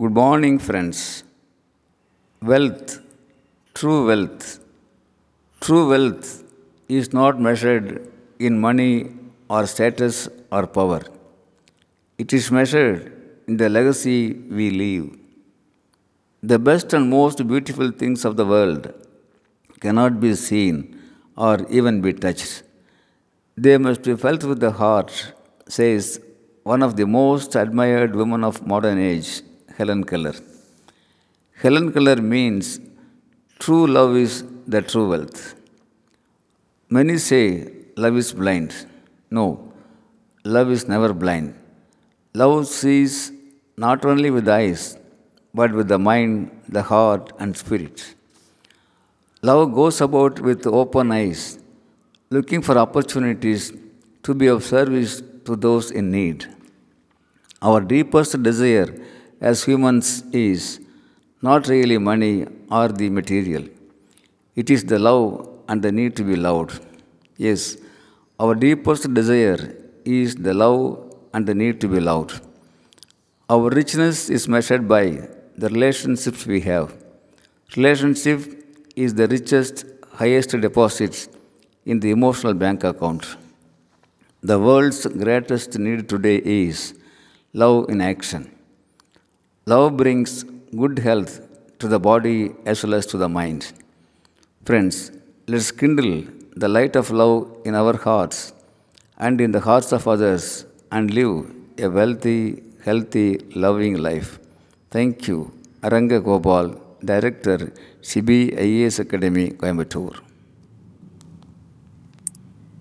Good morning, friends. Wealth, true wealth. True wealth is not measured in money or status or power. It is measured in the legacy we leave. The best and most beautiful things of the world cannot be seen or even be touched. They must be felt with the heart, says one of the most admired women of modern age, Helen Keller. Helen Keller means true love is the true wealth. Many say love is blind. No, love is never blind. Love sees not only with the eyes, but with the mind, the heart, and spirit. Love goes about with open eyes, looking for opportunities to be of service to those in need. Our deepest desire as humans is not really money or the material. It is the love and the need to be loved. Yes, our deepest desire is the love and the need to be loved. Our richness is measured by the relationships we have. Relationship is the richest, highest deposit in the emotional bank account. The world's greatest need today is love in action. Love brings good health to the body as well as to the mind. Friends, let's kindle the light of love in our hearts and in the hearts of others and live a wealthy, healthy, loving life. Thank you. Aranga Gopal, Director, CBIAS Academy, Coimbatore.